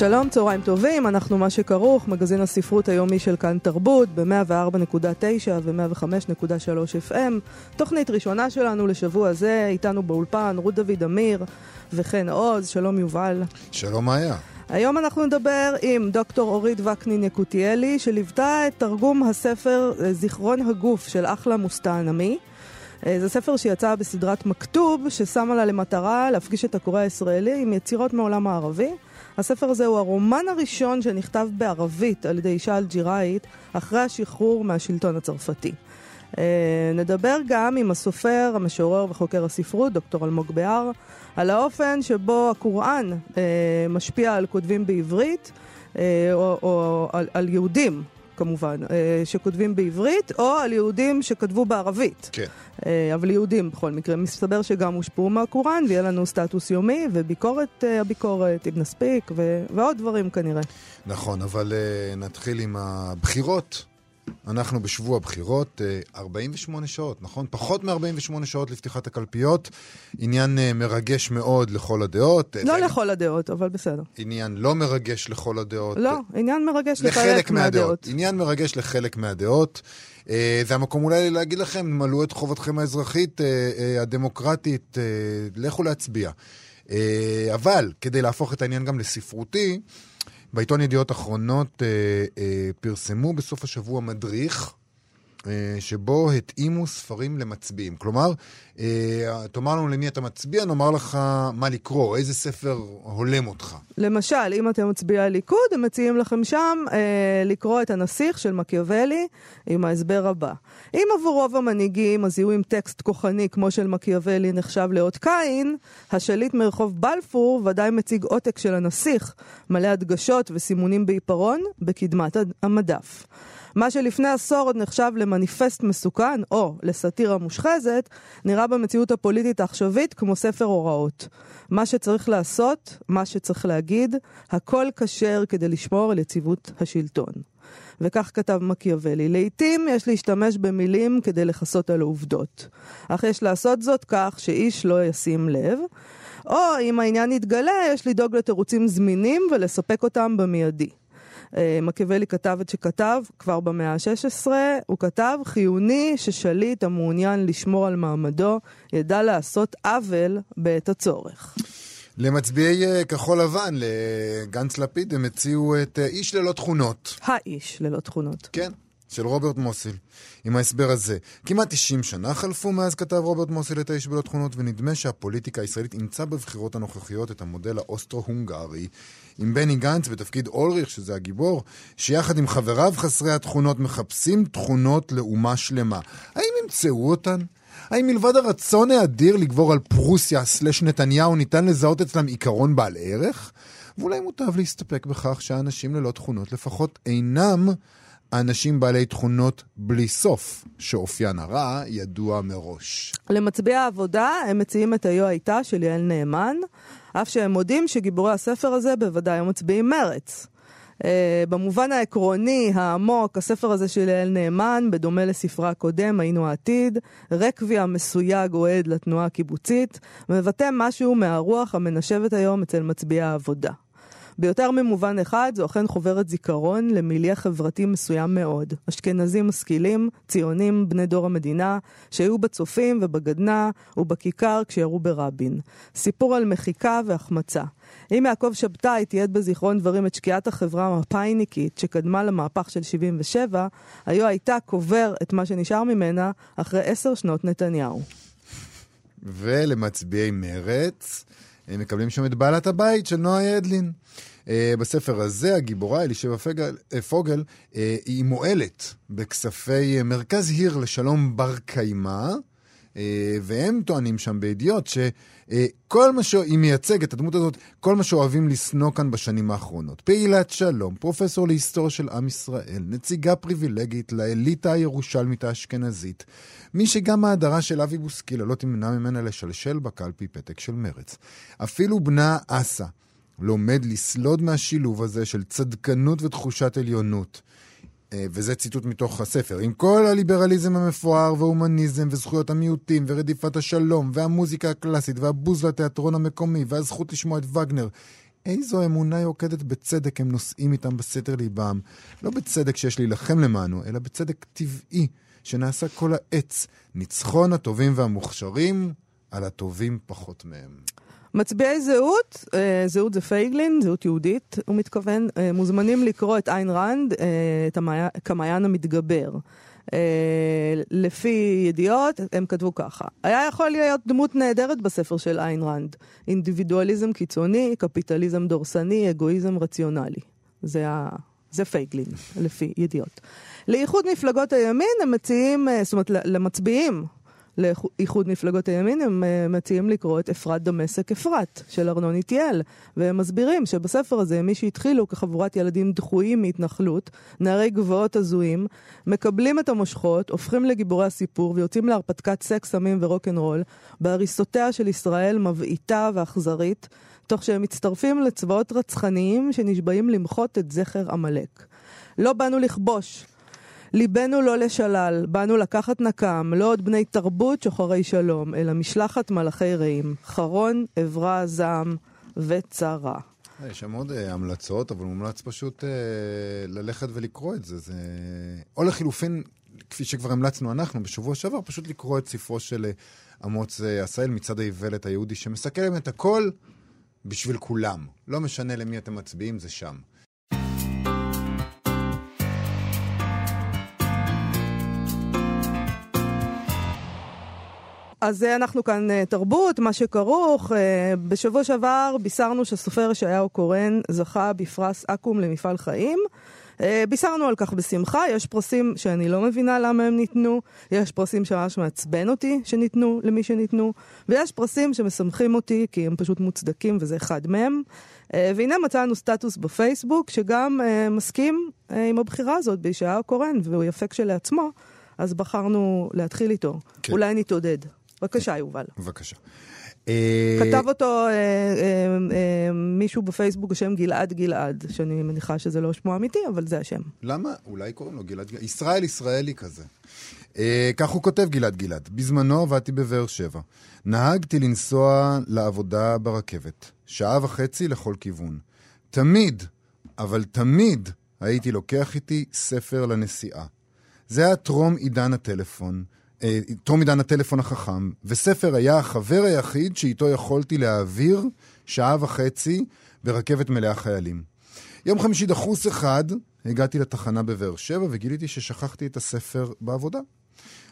שלום, צהריים טובים, אנחנו מה שכרוך, מגזין הספרות היומי של כאן תרבות ב-104.9 ו-105.3 FM. תוכנית ראשונה שלנו לשבוע זה, איתנו באולפן רות דוד אמיר וחן עוז, שלום יובל. שלום מאיה. היום אנחנו נדבר עם דוקטור אורית וקנין יקותיאלי, שליוותה את תרגום הספר זיכרון הגוף של אחלה מוסטענמי. זה ספר שיצא בסדרת מכתוב, ששמה לה למטרה להפגיש את הקורא הישראלי עם יצירות מעולם הערבי. הספר הזה הוא הרומן הראשון שנכתב בערבית על ידי אישה אלג'יראית אחרי השחרור מהשלטון הצרפתי. אה, נדבר גם עם הסופר, המשורר וחוקר הספרות, דוקטור אלמוג בהר, על האופן שבו הקוראן אה, משפיע על כותבים בעברית, אה, או, או על, על יהודים כמובן, אה, שכותבים בעברית, או על יהודים שכתבו בערבית. כן. אה, אבל יהודים בכל מקרה. מסתבר שגם הושפעו מהקוראן, ויהיה לנו סטטוס יומי, וביקורת אה, הביקורת, אם נספיק, ו- ועוד דברים כנראה. נכון, אבל נתחיל עם הבחירות. אנחנו בשבוע בחירות, 48 שעות, נכון? פחות מ-48 שעות לפתיחת הקלפיות. עניין מרגש מאוד לכל הדעות. לא זה... לכל הדעות, אבל בסדר. עניין לא מרגש לכל הדעות. לא, עניין מרגש לחלק מהדעות. מהדעות. עניין מרגש לחלק מהדעות. זה המקום אולי להגיד לכם, מלאו את חובתכם האזרחית, הדמוקרטית, לכו להצביע. אבל כדי להפוך את העניין גם לספרותי, בעיתון ידיעות אחרונות אה, אה, פרסמו בסוף השבוע מדריך שבו התאימו ספרים למצביעים. כלומר, אה, תאמר לנו למי אתה מצביע, נאמר לך מה לקרוא, איזה ספר הולם אותך. למשל, אם אתם מצביעי הליכוד, הם מציעים לכם שם אה, לקרוא את הנסיך של מקיאוולי עם ההסבר הבא. אם עבור רוב המנהיגים הזיהוי עם טקסט כוחני כמו של מקיאוולי נחשב לאות קין, השליט מרחוב בלפור ודאי מציג עותק של הנסיך, מלא הדגשות וסימונים בעיפרון, בקדמת המדף. מה שלפני עשור עוד נחשב למניפסט מסוכן, או לסאטירה מושחזת, נראה במציאות הפוליטית העכשווית כמו ספר הוראות. מה שצריך לעשות, מה שצריך להגיד, הכל כשר כדי לשמור על יציבות השלטון. וכך כתב מקיאוולי, לעתים יש להשתמש במילים כדי לכסות על העובדות. אך יש לעשות זאת כך שאיש לא ישים לב, או אם העניין יתגלה, יש לדאוג לתירוצים זמינים ולספק אותם במיידי. אה, מקיאוולי כתב את שכתב כבר במאה ה-16, הוא כתב חיוני ששליט המעוניין לשמור על מעמדו ידע לעשות עוול בעת הצורך. למצביעי אה, כחול לבן, לגנץ לפיד, הם הציעו את אה, איש ללא תכונות. האיש ללא תכונות. כן. של רוברט מוסיל, עם ההסבר הזה. כמעט 90 שנה חלפו מאז כתב רוברט מוסיל את האיש בלא תכונות, ונדמה שהפוליטיקה הישראלית אימצה בבחירות הנוכחיות את המודל האוסטרו-הונגרי, עם בני גנץ בתפקיד אולריך, שזה הגיבור, שיחד עם חבריו חסרי התכונות מחפשים תכונות לאומה שלמה. האם ימצאו אותן? האם מלבד הרצון האדיר לגבור על פרוסיה סלש נתניהו ניתן לזהות אצלם עיקרון בעל ערך? ואולי מוטב להסתפק בכך שהאנשים ללא תכונות לפחות אינם אנשים בעלי תכונות בלי סוף, שאופיין הרע ידוע מראש. למצביעי העבודה הם מציעים את היו הייתה של יעל נאמן, אף שהם מודים שגיבורי הספר הזה בוודאי הם מצביעים מרץ. Uh, במובן העקרוני, העמוק, הספר הזה של יעל נאמן, בדומה לספרה הקודם, היינו העתיד, רקוויה מסויג אוהד לתנועה הקיבוצית, מבטא משהו מהרוח המנשבת היום אצל מצביעי העבודה. ביותר ממובן אחד, זו אכן חוברת זיכרון למיליה חברתי מסוים מאוד. אשכנזים משכילים, ציונים, בני דור המדינה, שהיו בצופים ובגדנ"ע ובכיכר כשירו ברבין. סיפור על מחיקה והחמצה. אם יעקב שבתאי תיעד בזיכרון דברים את שקיעת החברה המפאיניקית שקדמה למהפך של 77, היו הייתה קובר את מה שנשאר ממנה אחרי עשר שנות נתניהו. ולמצביעי מרץ, הם מקבלים שם את בעלת הבית של נועה ידלין. Uh, בספר הזה, הגיבורה אלישבע uh, פוגל היא מועלת בכספי מרכז היר לשלום בר קיימא, אה, והם טוענים שם בידיעות שכל מה שהיא מייצגת, הדמות הזאת, כל מה שאוהבים לשנוא כאן בשנים האחרונות. פעילת שלום, פרופסור להיסטוריה של עם ישראל, נציגה פריבילגית לאליטה הירושלמית האשכנזית, מי שגם ההדרה של אבי בוסקילה לא תמנע ממנה לשלשל בקלפי פתק של מרץ. אפילו בנה אסא לומד לסלוד מהשילוב הזה של צדקנות ותחושת עליונות. אה, וזה ציטוט מתוך הספר, עם כל הליברליזם המפואר וההומניזם וזכויות המיעוטים ורדיפת השלום והמוזיקה הקלאסית והבוז לתיאטרון המקומי והזכות לשמוע את וגנר, איזו אמונה יוקדת בצדק הם נושאים איתם בסתר ליבם. לא בצדק שיש להילחם למענו, אלא בצדק טבעי שנעשה כל העץ. ניצחון הטובים והמוכשרים על הטובים פחות מהם. מצביעי זהות, אה, זהות זה פייגלין, זהות יהודית, הוא מתכוון, אה, מוזמנים לקרוא את איין ראנד, אה, את כמעיין המתגבר. לפי ידיעות, הם כתבו ככה: היה יכול להיות דמות נהדרת בספר של איין ראנד. אינדיבידואליזם קיצוני, קפיטליזם דורסני, אגואיזם רציונלי. זה, ה... זה פייגלין, לפי ידיעות. לאיחוד מפלגות הימין הם מציעים, זאת אומרת, למצביעים לאיחוד מפלגות הימין, הם אה, מציעים לקרוא את אפרת דמשק אפרת של ארנון איטיאל. והם מסבירים שבספר הזה, מי שהתחילו כחבורת ילדים דחויים מהתנחלות, נערי גבעות הזויים, מקבלים את המושכות, הופכים לגיבורי הסיפור ויוצאים להרפתקת סקס, סמים ורוקנרול, בהריסותיה של ישראל מבעיטה ואכזרית, תוך שהם מצטרפים לצבאות רצחניים שנשבעים למחות את זכר עמלק. לא באנו לכבוש, ליבנו לא לשלל, באנו לקחת נקם, לא עוד בני תרבות שוחרי שלום, אלא משלחת מלאכי רעים, חרון, עברה, זעם וצרה. יש שם עוד uh, המלצות, אבל מומלץ פשוט uh, ללכת ולקרוא את זה. זה... או לחילופין, כפי שכבר המלצנו אנחנו בשבוע שעבר, פשוט לקרוא את ספרו של uh, אמוץ עשהאל, מצד האיוולת היהודי, שמסכם את הכל בשביל כולם. לא משנה למי אתם מצביעים, זה שם. אז אנחנו כאן אה, תרבות, מה שכרוך. אה, בשבוע שעבר בישרנו שהסופר ישעיהו קורן זכה בפרס אקו"ם למפעל חיים. אה, בישרנו על כך בשמחה, יש פרסים שאני לא מבינה למה הם ניתנו, יש פרסים שממש מעצבן אותי שניתנו למי שניתנו, ויש פרסים שמשמחים אותי כי הם פשוט מוצדקים וזה אחד מהם. והנה מצאנו סטטוס בפייסבוק שגם מסכים עם הבחירה הזאת בישעיהו קורן, והוא יפה כשלעצמו, אז בחרנו להתחיל איתו. כן. אולי נתעודד. בבקשה, יובל. בבקשה. כתב אותו אה, אה, אה, מישהו בפייסבוק בשם גלעד גלעד, שאני מניחה שזה לא שמו אמיתי, אבל זה השם. למה? אולי קוראים לו גלעד גלעד. ישראל ישראלי כזה. כך הוא כותב גלעד גלעד. בזמנו עבדתי בבאר שבע. נהגתי לנסוע לעבודה ברכבת. שעה וחצי לכל כיוון. תמיד, אבל תמיד, הייתי לוקח איתי ספר לנסיעה. זה היה טרום עידן הטלפון. אה, עידן הטלפון החכם, וספר היה החבר היחיד שאיתו יכולתי להעביר שעה וחצי ברכבת מלאה חיילים. יום חמישי דחוס אחד, הגעתי לתחנה בבאר שבע וגיליתי ששכחתי את הספר בעבודה.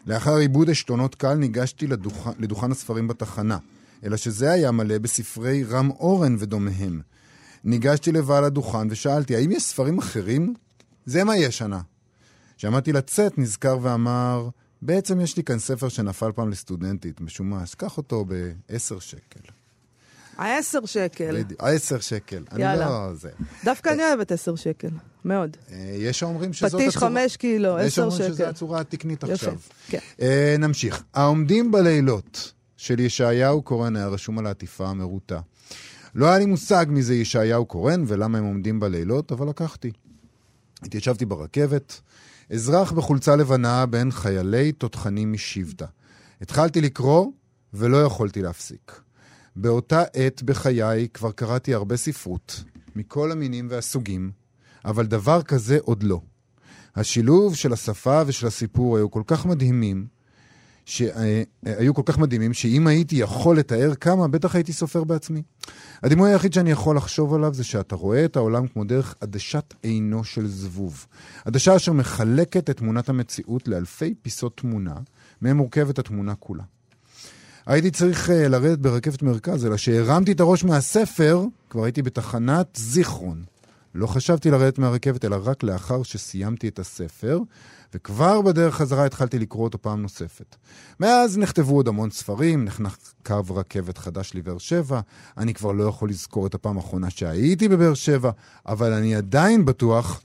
לאחר עיבוד עשתונות קל ניגשתי לדוכ... לדוכן הספרים בתחנה, אלא שזה היה מלא בספרי רם אורן ודומיהם. ניגשתי לבעל הדוכן ושאלתי, האם יש ספרים אחרים? זה מה יש שנה. כשעמדתי לצאת, נזכר ואמר, בעצם יש לי כאן ספר שנפל פעם לסטודנטית, משומש, קח אותו ב-10 שקל. ה-10 שקל. ה-10 שקל. יאללה. אני לא... זה. דווקא אני אוהבת 10 שקל, מאוד. אה, יש האומרים שזאת הצורה... פטיש 5 קילו, 10 שקל. יש האומרים שזו הצורה התקנית עכשיו. כן. אה, נמשיך. העומדים בלילות של ישעיהו קורן היה רשום על העטיפה המרוטה. לא היה לי מושג מי זה ישעיהו קורן ולמה הם עומדים בלילות, אבל לקחתי. התיישבתי ברכבת, אזרח בחולצה לבנה בין חיילי תותחנים משבטה. התחלתי לקרוא ולא יכולתי להפסיק. באותה עת בחיי כבר קראתי הרבה ספרות, מכל המינים והסוגים, אבל דבר כזה עוד לא. השילוב של השפה ושל הסיפור היו כל כך מדהימים, שהיו כל כך מדהימים, שאם הייתי יכול לתאר כמה, בטח הייתי סופר בעצמי. הדימוי היחיד שאני יכול לחשוב עליו זה שאתה רואה את העולם כמו דרך עדשת עינו של זבוב. עדשה אשר מחלקת את תמונת המציאות לאלפי פיסות תמונה, מהם מורכבת התמונה כולה. הייתי צריך uh, לרדת ברכבת מרכז, אלא שהרמתי את הראש מהספר, כבר הייתי בתחנת זיכרון. לא חשבתי לרדת מהרכבת, אלא רק לאחר שסיימתי את הספר, וכבר בדרך חזרה התחלתי לקרוא אותו פעם נוספת. מאז נכתבו עוד המון ספרים, נחנך קו רכבת חדש לבאר שבע, אני כבר לא יכול לזכור את הפעם האחרונה שהייתי בבאר שבע, אבל אני עדיין בטוח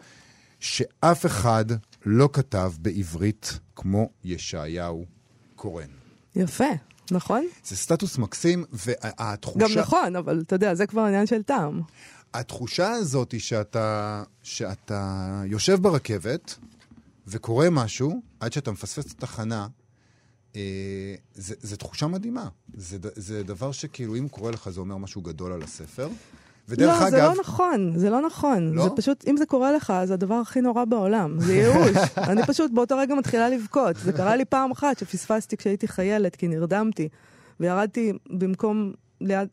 שאף אחד לא כתב בעברית כמו ישעיהו קורן. יפה, נכון? זה סטטוס מקסים, והתחושה... גם נכון, אבל אתה יודע, זה כבר עניין של טעם. התחושה הזאת היא שאתה, שאתה יושב ברכבת וקורה משהו, עד שאתה מפספס את התחנה, אה, זה, זה תחושה מדהימה. זה, זה דבר שכאילו, אם קורה לך, זה אומר משהו גדול על הספר. ודרך לא, אגב... לא, זה לא נכון, זה לא נכון. לא? זה פשוט, אם זה קורה לך, זה הדבר הכי נורא בעולם. זה ייאוש. אני פשוט באותו רגע מתחילה לבכות. זה קרה לי פעם אחת שפספסתי כשהייתי חיילת, כי נרדמתי. וירדתי במקום ליד...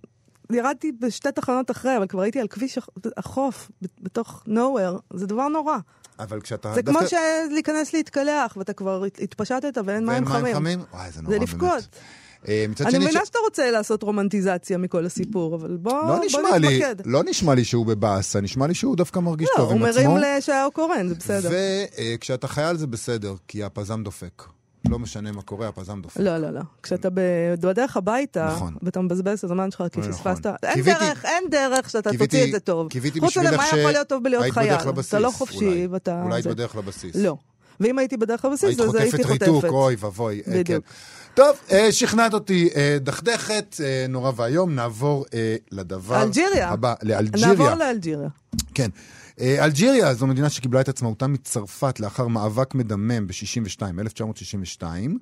ירדתי בשתי תחנות אחרי, אבל כבר הייתי על כביש החוף, בתוך nowhere, זה דבר נורא. אבל כשאתה... זה דווקא... כמו להיכנס להתקלח, ואתה כבר התפשטת ואין מים חמים. ואין מים חמים? וואי, זה נורא באמת. זה לבכות. אה, אני מבינה ש... שאתה רוצה לעשות רומנטיזציה מכל הסיפור, אבל בוא, לא בוא נתמקד. לא נשמע לי שהוא בבאסה, נשמע לי שהוא דווקא מרגיש לא, טוב עם עצמו. לא, הוא מרים לישעיהו קורן, זה בסדר. וכשאתה אה, חייל זה בסדר, כי הפזם דופק. לא משנה מה קורה, הפזם דופק. לא, לא, לא. כשאתה בדרך הביתה, נכון. ואתה מבזבז את הזמן שלך כי לא, נכון. פספסת, אין דרך, אין דרך שאתה תוציא את זה טוב. קיוויתי בשבילך ש... חוץ מזה, מה יכול להיות טוב בלהיות חייל? אתה לא חופשי, ואתה... אולי היית בדרך לבסיס. לא. ואם הייתי בדרך לבסיס, אז הייתי חוטפת. היית חוטפת ריתוק, אוי ואבוי. אה, בדיוק. כן. טוב, אה, שכנעת אותי אה, דכדכת, נורא ואיום, נעבור לדבר. הבא, לאלג'יריה. נעבור לאלג'יריה. כן. אלג'יריה זו מדינה שקיבלה את עצמאותה מצרפת לאחר מאבק מדמם ב-62, 1962.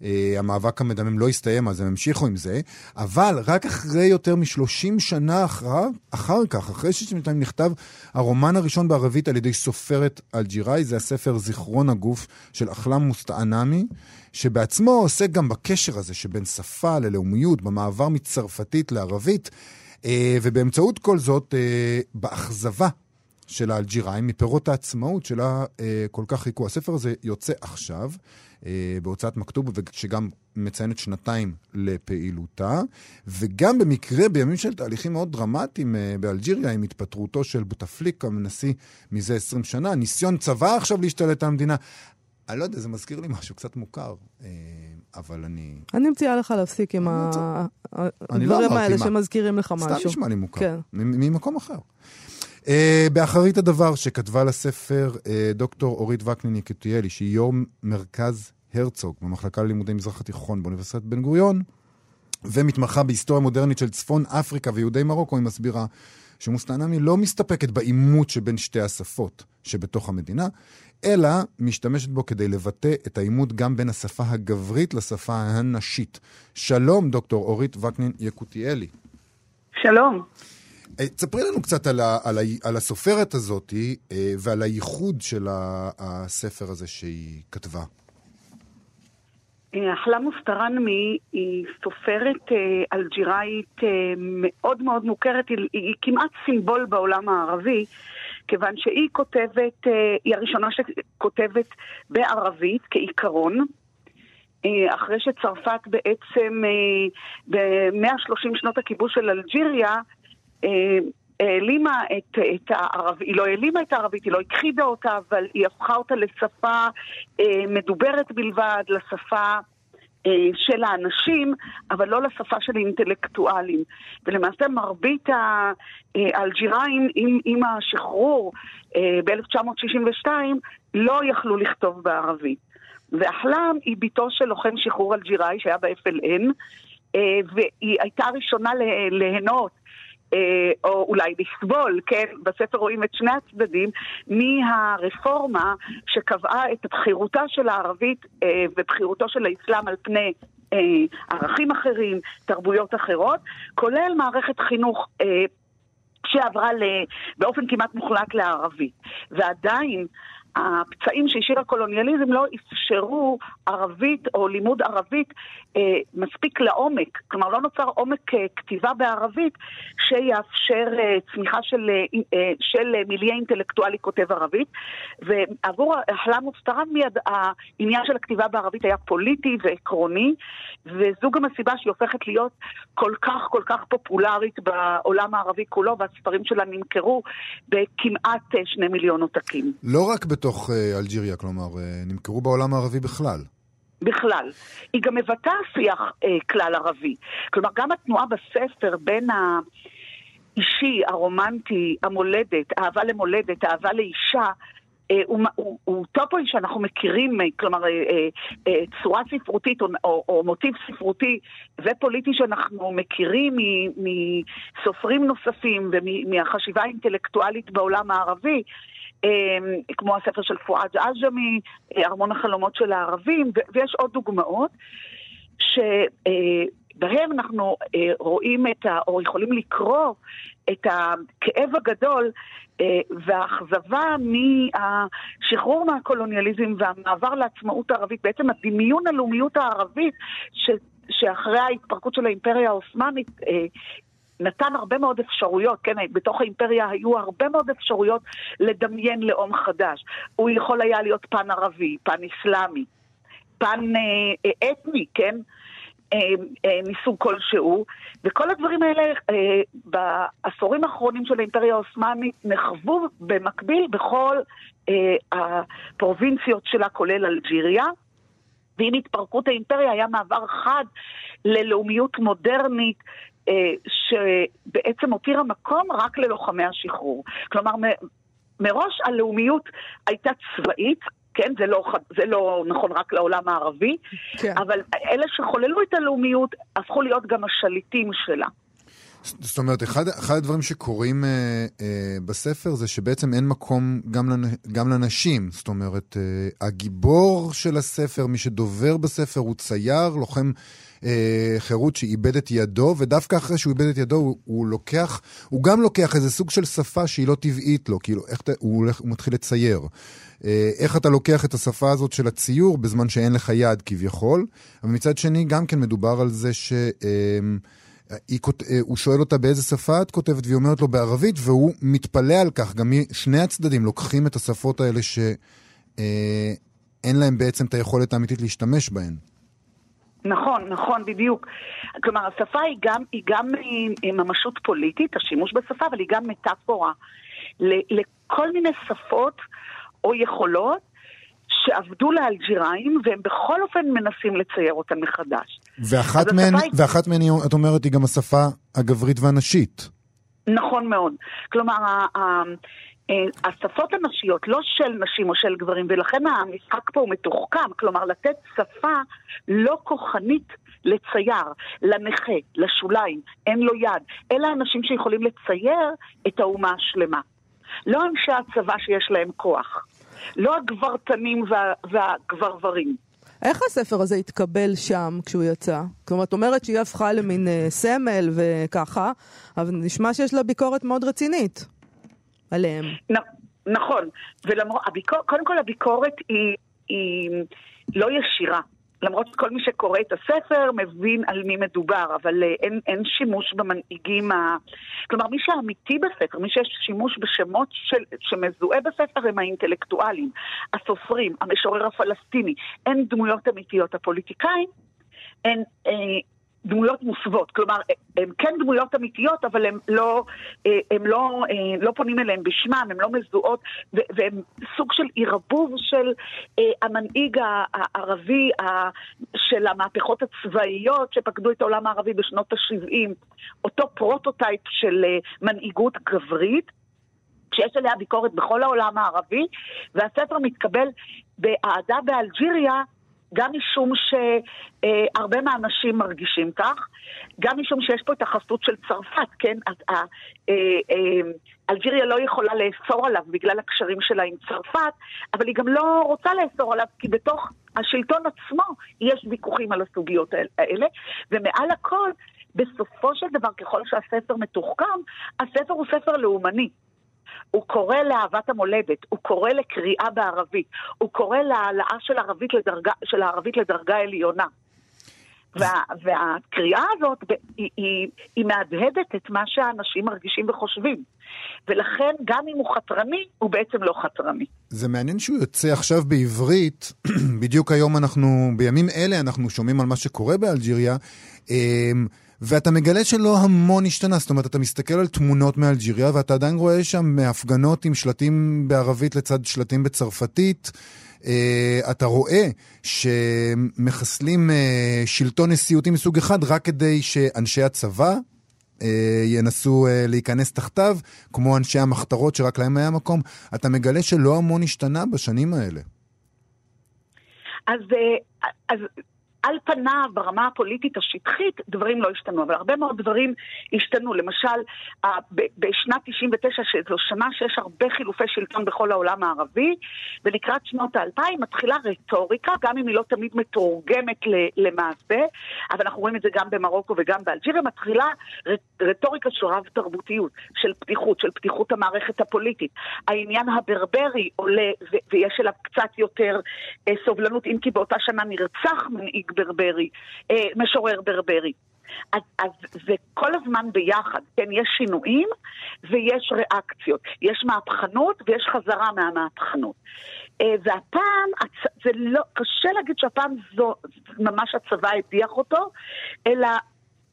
Uh, המאבק המדמם לא הסתיים, אז הם המשיכו עם זה, אבל רק אחרי יותר מ-30 שנה אחר, אחר כך, אחרי 62 נכתב הרומן הראשון בערבית על ידי סופרת אלג'יראי, זה הספר זיכרון הגוף של אחלם מוסטענמי, שבעצמו עוסק גם בקשר הזה שבין שפה ללאומיות, במעבר מצרפתית לערבית, ובאמצעות כל זאת, uh, באכזבה של האלג'יראים, מפירות העצמאות שלה אה, כל כך חיכו. הספר הזה יוצא עכשיו אה, בהוצאת מכתוב, שגם מציינת שנתיים לפעילותה, וגם במקרה, בימים של תהליכים מאוד דרמטיים אה, באלג'יריה, עם התפטרותו של בוטפליקה, הנשיא מזה 20 שנה, ניסיון צבא עכשיו להשתלט על המדינה. אני לא יודע, זה מזכיר לי משהו קצת מוכר, אה, אבל אני... אני מציעה לך להפסיק עם לא הדברים האלה שמזכירים לך משהו. סתם נשמע לי מוכר, כן. ממקום אחר. Uh, באחרית הדבר שכתבה לספר uh, דוקטור אורית וקנין יקותיאלי, שהיא יו"ר מרכז הרצוג במחלקה ללימודי מזרח התיכון באוניברסיטת בן גוריון, ומתמחה בהיסטוריה מודרנית של צפון אפריקה ויהודי מרוקו, היא מסבירה שמוסטנמי לא מסתפקת בעימות שבין שתי השפות שבתוך המדינה, אלא משתמשת בו כדי לבטא את העימות גם בין השפה הגברית לשפה הנשית. שלום, דוקטור אורית וקנין יקותיאלי. שלום. אה, תספרי לנו קצת על, ה, על, ה, על הסופרת הזאת אה, ועל הייחוד של הספר הזה שהיא כתבה. אחלה מוסטרנמי היא סופרת אלג'יראית מאוד מאוד מוכרת, היא, היא כמעט סימבול בעולם הערבי, כיוון שהיא כותבת, היא הראשונה שכותבת בערבית כעיקרון. אחרי שצרפת בעצם ב-130 שנות הכיבוש של אלג'יריה אה, העלימה את, את הערבית, היא לא העלימה את הערבית, היא לא הכחידה אותה, אבל היא הפכה אותה לשפה אה, מדוברת בלבד, לשפה אה, של האנשים, אבל לא לשפה של האינטלקטואלים. ולמעשה מרבית האלג'יראים עם, עם השחרור אה, ב-1962 לא יכלו לכתוב בערבית. ואחלם היא בתו של לוחם שחרור אלג'יראי שהיה ב-FLN, אה, והיא הייתה ראשונה ליהנות אה, או אולי לסבול, כן, בספר רואים את שני הצדדים, מהרפורמה שקבעה את בחירותה של הערבית אה, ובחירותו של האסלאם על פני אה, ערכים אחרים, תרבויות אחרות, כולל מערכת חינוך שעברה באופן כמעט מוחלט לערבית. ועדיין הפצעים שהשאיר הקולוניאליזם לא אפשרו ערבית או לימוד ערבית אה, מספיק לעומק. כלומר, לא נוצר עומק אה, כתיבה בערבית שיאפשר אה, צמיחה של, אה, אה של מיליה אינטלקטואלי כותב ערבית. ועבור מוסטרן מיד העניין של הכתיבה בערבית היה פוליטי ועקרוני, וזו גם הסיבה שהיא הופכת להיות כל כך כל כך פופולרית בעולם הערבי כולו, והספרים שלה נמכרו בכמעט אה, שני מיליון עותקים. לא רק בתוך uh, אלג'יריה, כלומר, uh, נמכרו בעולם הערבי בכלל. בכלל. היא גם מבטאה שיח uh, כלל ערבי. כלומר, גם התנועה בספר בין האישי, הרומנטי, המולדת, אהבה למולדת, אהבה לאישה, אה, הוא, הוא, טופוי שאנחנו מכירים, אה, כלומר אה, צורה ספרותית או, או, או מוטיב ספרותי ופוליטי שאנחנו מכירים מסופרים נוספים ומהחשיבה האינטלקטואלית בעולם הערבי. כמו הספר של פואד עג'מי, ארמון החלומות של הערבים, ויש עוד דוגמאות שבהם אנחנו רואים את ה... או יכולים לקרוא את הכאב הגדול אה, והאכזבה מהשחרור מהקולוניאליזם והמעבר לעצמאות הערבית, בעצם הדמיון הלאומיות הערבית ש, שאחרי ההתפרקות של האימפריה העות'מאנית אה, נתן הרבה מאוד אפשרויות, כן, בתוך האימפריה היו הרבה מאוד אפשרויות לדמיין לאום חדש. הוא יכול היה להיות פן ערבי, פן אסלאמי, פן אה, אה אתני, כן? אה, אה, מסוג כלשהו, וכל הדברים האלה אה, בעשורים האחרונים של האימפריה העות'מאנית נחוו במקביל בכל הפרובינציות שלה, כולל אלג'יריה. ועם התפרקות האימפריה היה מעבר חד ללאומיות מודרנית שבעצם הותירה מקום רק ללוחמי השחרור. כלומר, מראש הלאומיות הייתה צבאית, כן, זה לא, זה לא נכון רק לעולם הערבי, כן. אבל אלה שחוללו את הלאומיות הפכו להיות גם השליטים שלה. זאת אומרת, אחד, אחד הדברים שקורים אה, אה, בספר זה שבעצם אין מקום גם, לנ, גם לנשים. זאת אומרת, אה, הגיבור של הספר, מי שדובר בספר, הוא צייר, לוחם אה, חירות שאיבד את ידו, ודווקא אחרי שהוא איבד את ידו, הוא, הוא לוקח, הוא גם לוקח איזה סוג של שפה שהיא לא טבעית לו, כאילו, איך אתה, הוא, הולך, הוא מתחיל לצייר. אה, איך אתה לוקח את השפה הזאת של הציור בזמן שאין לך יד כביכול, ומצד שני גם כן מדובר על זה ש... אה, היא, אה, הוא שואל אותה באיזה שפה את כותבת, והיא אומרת לו בערבית, והוא מתפלא על כך. גם שני הצדדים לוקחים את השפות האלה שאין אה, להם בעצם את היכולת האמיתית להשתמש בהן. נכון, נכון, בדיוק. כלומר, השפה היא גם, היא גם היא ממשות פוליטית, השימוש בשפה, אבל היא גם מטאפורה לכל מיני שפות או יכולות שעבדו לאלג'יראים, והם בכל אופן מנסים לצייר אותן מחדש. ואחת מהן, היא... ואחת מהן, את אומרת, היא גם השפה הגברית והנשית. נכון מאוד. כלומר, אה, השפות הנשיות, לא של נשים או של גברים, ולכן המשחק פה הוא מתוחכם, כלומר לתת שפה לא כוחנית לצייר, לנכה, לשוליים, אין לו יד. אלה אנשים שיכולים לצייר את האומה השלמה. לא אנשי הצבא שיש להם כוח. לא הגברתנים וה, והגברברים. איך הספר הזה התקבל שם כשהוא יצא? כלומר, את אומרת שהיא הפכה למין uh, סמל וככה, אבל נשמע שיש לה ביקורת מאוד רצינית. עליהם. נ- נכון, וקודם כל הביקורת היא, היא לא ישירה. למרות שכל מי שקורא את הספר מבין על מי מדובר, אבל אה, אין, אין שימוש במנהיגים ה... כלומר, מי שאמיתי בספר, מי שיש שימוש בשמות של, שמזוהה בספר הם האינטלקטואלים, הסופרים, המשורר הפלסטיני. אין דמויות אמיתיות. הפוליטיקאים אין, אה, דמויות מוסוות, כלומר, הן כן דמויות אמיתיות, אבל הן לא, הם לא, לא פונים אליהן בשמם, הן לא מזוהות, והן סוג של ערבוב של אה, המנהיג הערבי של המהפכות הצבאיות שפקדו את העולם הערבי בשנות ה-70, אותו prototype של אה, מנהיגות גברית. שיש עליה ביקורת בכל העולם הערבי, והספר מתקבל באהדה באלג'יריה גם משום שהרבה מהאנשים מרגישים כך, גם משום שיש פה את החסות של צרפת, כן? אה, אה, אלג'יריה לא יכולה לאסור עליו בגלל הקשרים שלה עם צרפת, אבל היא גם לא רוצה לאסור עליו, כי בתוך השלטון עצמו יש ויכוחים על הסוגיות האלה, ומעל הכל, בסופו של דבר, ככל שהספר מתוחכם, הספר הוא ספר לאומני. הוא קורא לאהבת המולדת, הוא קורא לקריאה בערבית, הוא קורא להעלאה של, לדרגה, של הערבית לדרגה עליונה. וה, והקריאה הזאת היא, היא, היא מהדהדת את מה שאנשים מרגישים וחושבים. ולכן גם אם הוא חתרני, הוא בעצם לא חתרני. זה מעניין שהוא יוצא עכשיו בעברית, בדיוק היום אנחנו, בימים אלה אנחנו שומעים על מה שקורה באלג'יריה, אמ, ואתה מגלה שלא המון השתנה, זאת אומרת, אתה מסתכל על תמונות מאלג'יריה ואתה עדיין רואה שם הפגנות עם שלטים בערבית לצד שלטים בצרפתית. Uh, אתה רואה שמחסלים uh, שלטון נשיאותי מסוג אחד רק כדי שאנשי הצבא uh, ינסו uh, להיכנס תחתיו, כמו אנשי המחתרות שרק להם היה מקום. אתה מגלה שלא המון השתנה בשנים האלה. אז, אז על פניו, ברמה הפוליטית השטחית, דברים לא השתנו, אבל הרבה מאוד דברים השתנו. למשל, בשנת 99, שזו שנה שיש הרבה חילופי שלטון בכל העולם הערבי, ולקראת שנות האלפיים מתחילה רטוריקה, גם אם היא לא תמיד מתורגמת למעשה, אבל אנחנו רואים את זה גם במרוקו וגם באלג'יריה, מתחילה רטוריקה של רב תרבותיות, של פתיחות, של פתיחות המערכת הפוליטית. העניין הברברי עולה, ויש אליו קצת יותר אה, סובלנות, אם כי באותה שנה נרצח מנהיג ברברי, אה, משורר ברברי. אז, אז זה כל הזמן ביחד, כן? יש שינויים ויש ריאקציות. יש מהפכנות ויש חזרה מהמהפכנות. אה, והפעם, זה לא, קשה להגיד שהפעם זו, ממש הצבא הדיח אותו, אלא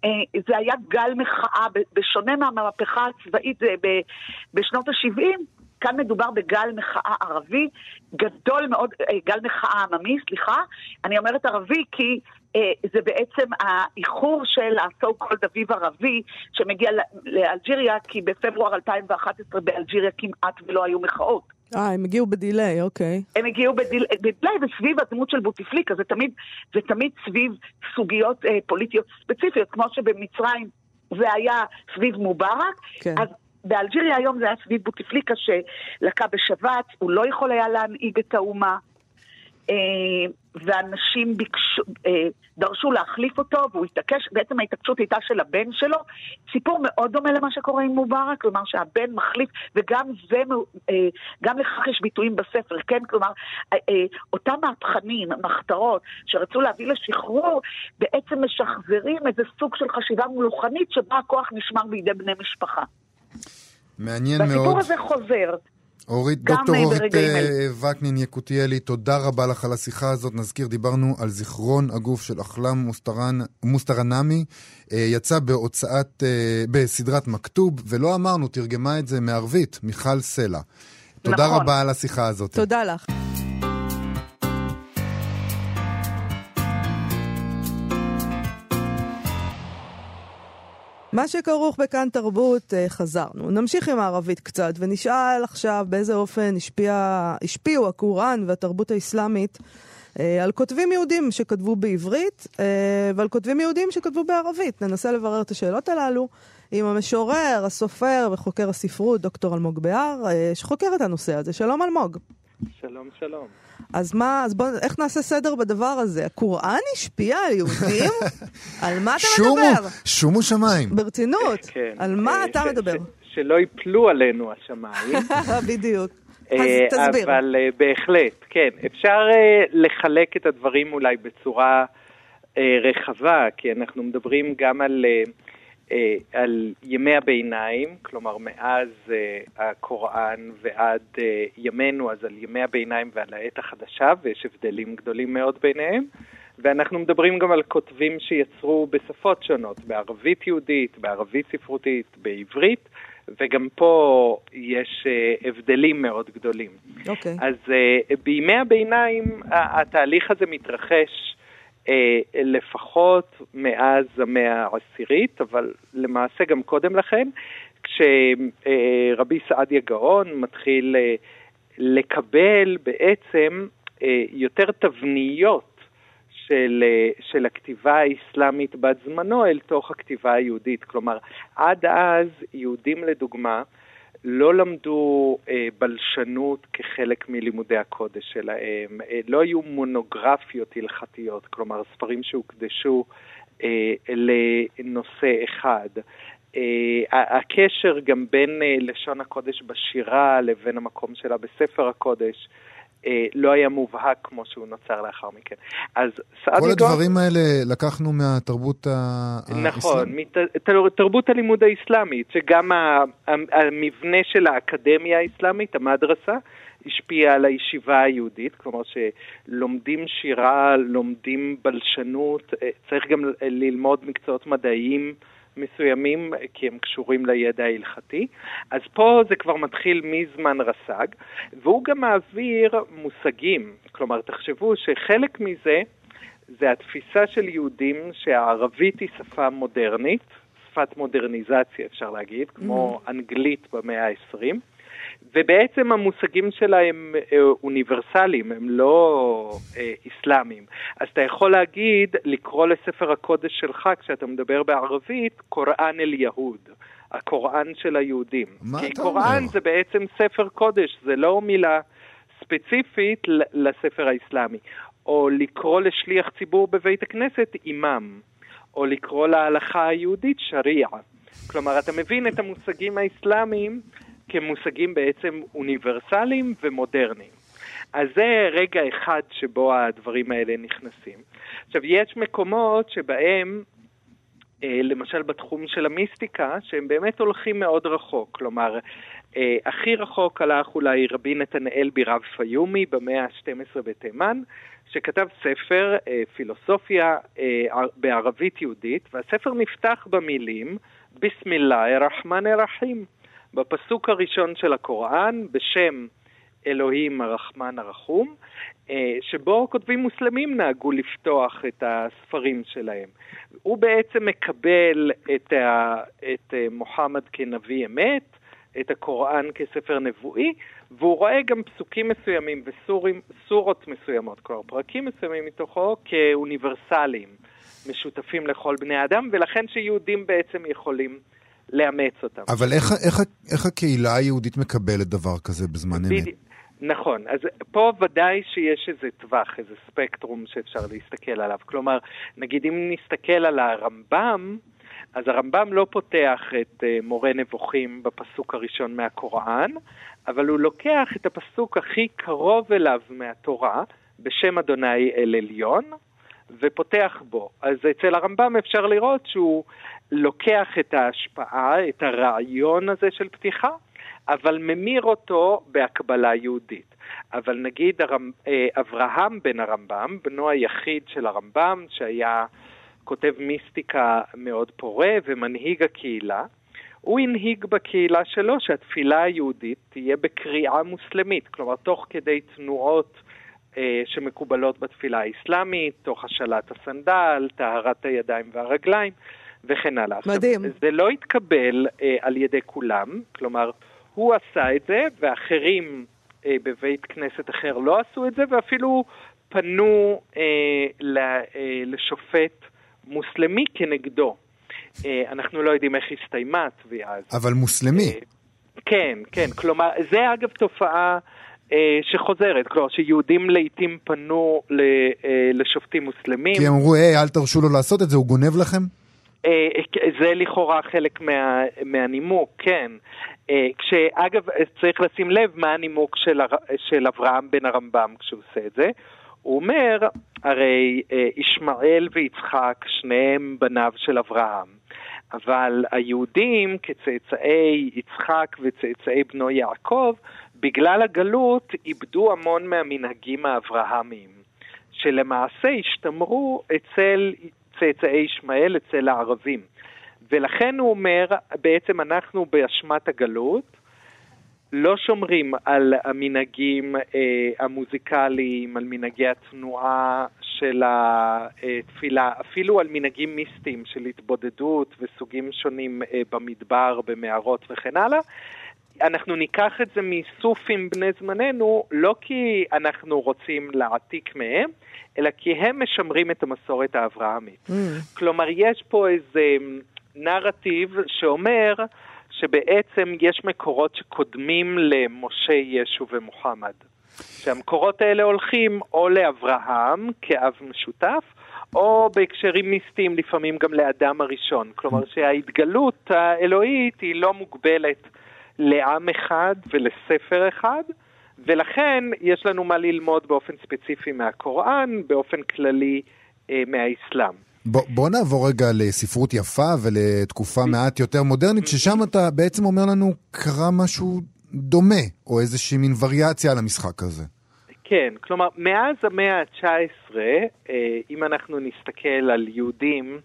אה, זה היה גל מחאה, בשונה מהמהפכה הצבאית בשנות ה-70, כאן מדובר בגל מחאה ערבי גדול מאוד, אה, גל מחאה עממי, סליחה. אני אומרת ערבי כי אה, זה בעצם האיחור של ה-so called אביב ערבי שמגיע לאלג'יריה, כי בפברואר 2011 באלג'יריה כמעט ולא היו מחאות. אה, הם הגיעו בדיליי, אוקיי. הם הגיעו בדיל, בדיליי וסביב הדמות של בוטיפליקה, זה תמיד, זה תמיד סביב סוגיות אה, פוליטיות ספציפיות, כמו שבמצרים זה היה סביב מובארק. כן. אז באלג'יריה היום זה היה סביב בוטיפליקה שלקה בשבץ, הוא לא יכול היה להנהיג את האומה, אה, ואנשים ביקשו, אה, דרשו להחליף אותו, והוא התעקש, בעצם ההתעקשות הייתה של הבן שלו. סיפור מאוד דומה למה שקורה עם מובארק, כלומר שהבן מחליף, וגם זה, אה, גם לכך יש ביטויים בספר, כן? כלומר, אותם מהפכנים, מחתרות, שרצו להביא לשחרור, בעצם משחזרים איזה סוג של חשיבה מלוכנית שבה הכוח נשמר בידי בני משפחה. מעניין מאוד. והסיפור הזה חוזר. אורית, דוקטור אורית אה, וקנין יקותיאלי, תודה רבה לך על השיחה הזאת. נזכיר, דיברנו על זיכרון הגוף של אחלם מוסטרנמי. אה, יצא בהוצאת, אה, בסדרת מכתוב, ולא אמרנו, תרגמה את זה מערבית, מיכל סלע. תודה נכון. רבה על השיחה הזאת. תודה לך. מה שכרוך בכאן תרבות, אה, חזרנו. נמשיך עם הערבית קצת, ונשאל עכשיו באיזה אופן השפיע, השפיעו הקוראן והתרבות האסלאמית אה, על כותבים יהודים שכתבו בעברית, אה, ועל כותבים יהודים שכתבו בערבית. ננסה לברר את השאלות הללו עם המשורר, הסופר וחוקר הספרות, דוקטור אלמוג בהר, שחוקר את הנושא הזה. שלום אלמוג. שלום, שלום. אז מה, אז בוא, איך נעשה סדר בדבר הזה? הקוראן השפיע על יהודים? על מה אתה שומו, מדבר? שומו שמיים. ברצינות, כן. על מה אה, אתה מדבר? שלא יפלו עלינו השמיים. בדיוק. אז אה, תסביר. אבל אה, בהחלט, כן. אפשר לחלק את הדברים אולי בצורה רחבה, כי אנחנו מדברים גם על... אה, על ימי הביניים, כלומר מאז אה, הקוראן ועד אה, ימינו, אז על ימי הביניים ועל העת החדשה, ויש הבדלים גדולים מאוד ביניהם. ואנחנו מדברים גם על כותבים שיצרו בשפות שונות, בערבית יהודית, בערבית ספרותית, בעברית, וגם פה יש uh, הבדלים מאוד גדולים. אוקיי. Okay. אז uh, בימי הביניים התהליך הזה מתרחש אה, לפחות מאז המאה העשירית, אבל למעשה גם קודם לכן, כשרבי סעדיה גאון מתחיל אה, לקבל בעצם אה, יותר תבניות של, של הכתיבה האסלאמית בת זמנו אל תוך הכתיבה היהודית. כלומר, עד אז יהודים לדוגמה לא למדו אה, בלשנות כחלק מלימודי הקודש שלהם, אה, לא היו מונוגרפיות הלכתיות, כלומר ספרים שהוקדשו אה, לנושא אחד. הקשר גם בין לשון הקודש בשירה לבין המקום שלה בספר הקודש, אה, לא היה מובהק כמו שהוא נוצר לאחר מכן. אז סעדי כל הדברים. האלה לקחנו מהתרבות האסלאמית. נכון, מתרבות הלימוד האסלאמית, שגם המבנה של האקדמיה האסלאמית, המדרסה, השפיע על הישיבה היהודית, כלומר שלומדים שירה, לומדים בלשנות, אה, צריך גם ללמוד מקצועות מדעיים. מסוימים, כי הם קשורים לידע ההלכתי. אז פה זה כבר מתחיל מזמן רס"ג, והוא גם מעביר מושגים. כלומר, תחשבו שחלק מזה זה התפיסה של יהודים שהערבית היא שפה מודרנית, שפת מודרניזציה אפשר להגיד, כמו mm-hmm. אנגלית במאה ה-20. ובעצם המושגים שלה הם אה, אוניברסליים, הם לא אה, אסלאמיים. אז אתה יכול להגיד, לקרוא לספר הקודש שלך, כשאתה מדבר בערבית, קוראן אל יהוד. הקוראן של היהודים. מה אתה אומר? כי קוראן זה בעצם ספר קודש, זה לא מילה ספציפית לספר האסלאמי. או לקרוא לשליח ציבור בבית הכנסת אימאם, או לקרוא להלכה היהודית שריעה. כלומר, אתה מבין את המושגים האסלאמיים כמושגים בעצם אוניברסליים ומודרניים. אז זה רגע אחד שבו הדברים האלה נכנסים. עכשיו, יש מקומות שבהם, אה, למשל בתחום של המיסטיקה, שהם באמת הולכים מאוד רחוק. כלומר, אה, הכי רחוק הלך אולי רבי נתנאל בירב פיומי במאה ה-12 בתימן, שכתב ספר אה, פילוסופיה בערבית יהודית, והספר נפתח במילים ביסמילlah א-רחמן א-רחים. בפסוק הראשון של הקוראן, בשם אלוהים הרחמן הרחום, אה, שבו כותבים מוסלמים נהגו לפתוח את הספרים שלהם. הוא בעצם מקבל את, ה, את אה, מוחמד כנביא אמת, את הקוראן כספר נבואי, והוא רואה גם פסוקים מסוימים וסורות מסוימות, כלומר פרקים מסוימים מתוכו כאוניברסליים, משותפים לכל בני אדם, ולכן שיהודים בעצם יכולים לאמץ אותם. אבל איך, איך, איך הקהילה היהודית מקבלת דבר כזה בזמן אמת? נכון, אז פה ודאי שיש איזה טווח, איזה ספקטרום שאפשר להסתכל עליו. כלומר, נגיד אם נסתכל על הרמב"ם, אז הרמב"ם לא פותח את uh, מורה נבוכים בפסוק הראשון מהקוראן, אבל הוא לוקח את הפסוק הכי קרוב אליו מהתורה, בשם אדוני אל עליון, ופותח בו. אז אצל הרמב"ם אפשר לראות שהוא לוקח את ההשפעה, את הרעיון הזה של פתיחה, אבל ממיר אותו בהקבלה יהודית. אבל נגיד הרמ... אה, אברהם בן הרמב"ם, בנו היחיד של הרמב"ם, שהיה כותב מיסטיקה מאוד פורה ומנהיג הקהילה, הוא הנהיג בקהילה שלו שהתפילה היהודית תהיה בקריאה מוסלמית, כלומר תוך כדי תנועות אה, שמקובלות בתפילה האסלאמית, תוך השלט הסנדל, טהרת הידיים והרגליים. וכן הלאה. מדהים. עכשיו, זה לא התקבל אה, על ידי כולם, כלומר, הוא עשה את זה, ואחרים אה, בבית כנסת אחר לא עשו את זה, ואפילו פנו אה, ל, אה, לשופט מוסלמי כנגדו. אה, אנחנו לא יודעים איך הסתיימה התביעה הזאת. אבל מוסלמי. אה, כן, כן, כלומר, זה אגב תופעה... אה, שחוזרת, כלומר שיהודים לעיתים פנו אה, לשופטים מוסלמים. כי הם אמרו, היי, אל תרשו לו לעשות את זה, הוא גונב לכם? אה, זה לכאורה חלק מה, מהנימוק, כן. אה, כשאגב, צריך לשים לב מה הנימוק של, של אברהם בן הרמב"ם כשהוא עושה את זה. הוא אומר, הרי אה, ישמעאל ויצחק, שניהם בניו של אברהם. אבל היהודים כצאצאי יצחק וצאצאי בנו יעקב, בגלל הגלות איבדו המון מהמנהגים האברהמיים, שלמעשה השתמרו אצל צאצאי ישמעאל אצל הערבים. ולכן הוא אומר, בעצם אנחנו באשמת הגלות, לא שומרים על המנהגים אה, המוזיקליים, על מנהגי התנועה של התפילה, אפילו על מנהגים מיסטיים של התבודדות וסוגים שונים אה, במדבר, במערות וכן הלאה. אנחנו ניקח את זה מסופים בני זמננו, לא כי אנחנו רוצים להעתיק מהם, אלא כי הם משמרים את המסורת האברהמית. Mm. כלומר, יש פה איזה נרטיב שאומר שבעצם יש מקורות שקודמים למשה, ישו ומוחמד. שהמקורות האלה הולכים או לאברהם כאב משותף, או בהקשרים מיסטיים לפעמים גם לאדם הראשון. כלומר שההתגלות האלוהית היא לא מוגבלת לעם אחד ולספר אחד, ולכן יש לנו מה ללמוד באופן ספציפי מהקוראן, באופן כללי אה, מהאסלאם. בוא, בוא נעבור רגע לספרות יפה ולתקופה מעט יותר מודרנית, ששם אתה בעצם אומר לנו קרה משהו דומה, או איזושהי מין וריאציה על המשחק הזה. כן, כלומר, מאז המאה ה-19, אה, אם אנחנו נסתכל על יהודים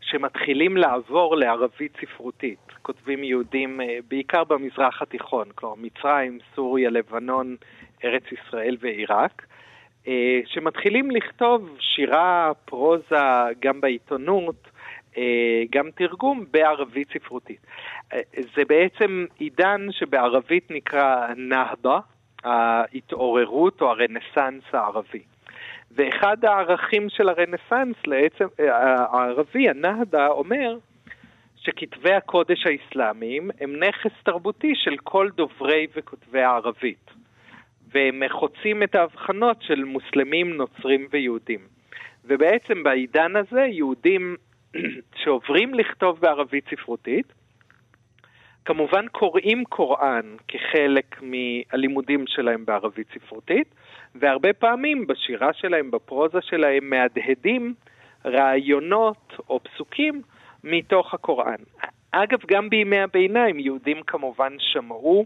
שמתחילים לעבור לערבית ספרותית, כותבים יהודים אה, בעיקר במזרח התיכון, כלומר מצרים, סוריה, לבנון, ארץ ישראל ועיראק, אה, שמתחילים לכתוב שירה, פרוזה, גם בעיתונות, גם תרגום בערבית ספרותית. זה בעצם עידן שבערבית נקרא נהדה, ההתעוררות או הרנסאנס הערבי. ואחד הערכים של הרנסאנס לעצם, הערבי, הנהדה, אומר שכתבי הקודש האסלאמיים הם נכס תרבותי של כל דוברי וכותבי הערבית. והם חוצים את ההבחנות של מוסלמים, נוצרים ויהודים. ובעצם בעידן הזה יהודים שעוברים לכתוב בערבית ספרותית, כמובן קוראים קוראן כחלק מהלימודים שלהם בערבית ספרותית, והרבה פעמים בשירה שלהם, בפרוזה שלהם, מהדהדים רעיונות או פסוקים מתוך הקוראן. אגב, גם בימי הביניים יהודים כמובן שמעו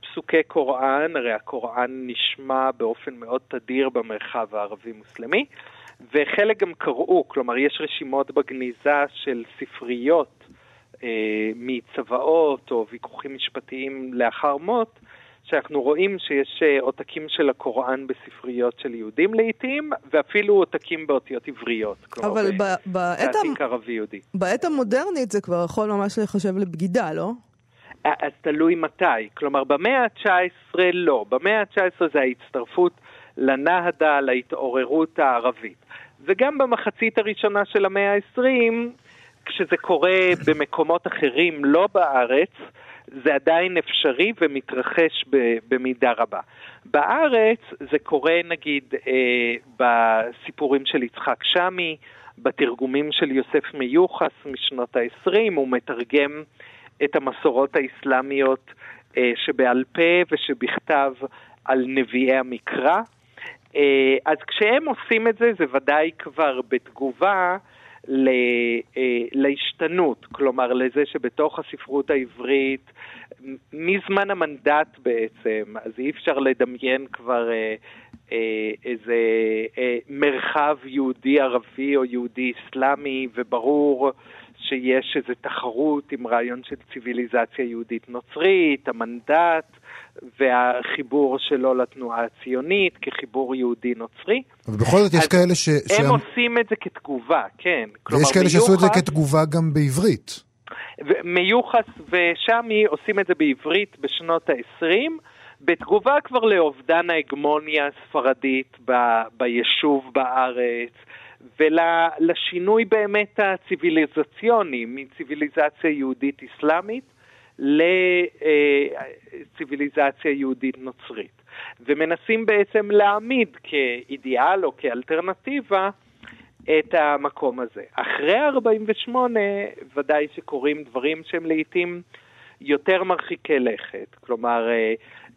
פסוקי קוראן, הרי הקוראן נשמע באופן מאוד תדיר במרחב הערבי-מוסלמי, וחלק גם קראו, כלומר יש רשימות בגניזה של ספריות מצוואות או ויכוחים משפטיים לאחר מות, שאנחנו רואים שיש אה, עותקים של הקוראן בספריות של יהודים לעיתים, ואפילו עותקים באותיות עבריות. אבל בעת, המ... בעת המודרנית זה כבר יכול ממש להיחשב לבגידה, לא? אז תלוי מתי. כלומר, במאה ה-19 לא. במאה ה-19 זה ההצטרפות לנהדה, להתעוררות הערבית. וגם במחצית הראשונה של המאה ה-20, כשזה קורה במקומות אחרים, לא בארץ, זה עדיין אפשרי ומתרחש במידה רבה. בארץ זה קורה נגיד אה, בסיפורים של יצחק שמי, בתרגומים של יוסף מיוחס משנות ה-20, הוא מתרגם את המסורות האסלאמיות אה, שבעל פה ושבכתב על נביאי המקרא. אה, אז כשהם עושים את זה, זה ודאי כבר בתגובה אה, להשתנות, כלומר לזה שבתוך הספרות העברית, מזמן המנדט בעצם, אז אי אפשר לדמיין כבר אה, אה, איזה אה, מרחב יהודי-ערבי או יהודי-אסלאמי, וברור שיש איזו תחרות עם רעיון של ציוויליזציה יהודית-נוצרית, המנדט, והחיבור שלו לתנועה הציונית כחיבור יהודי-נוצרי. אבל בכל זאת יש כאלה ש... הם שהם... עושים את זה כתגובה, כן. ויש כאלה מיוחס... שעשו את זה כתגובה גם בעברית. מיוחס ושמי עושים את זה בעברית בשנות ה-20, בתגובה כבר לאובדן ההגמוניה הספרדית ב... ביישוב בארץ. ולשינוי באמת הציוויליזציוני מציוויליזציה יהודית-אסלאמית לציוויליזציה יהודית נוצרית. ומנסים בעצם להעמיד כאידיאל או כאלטרנטיבה את המקום הזה. אחרי 48' ודאי שקורים דברים שהם לעיתים יותר מרחיקי לכת. כלומר,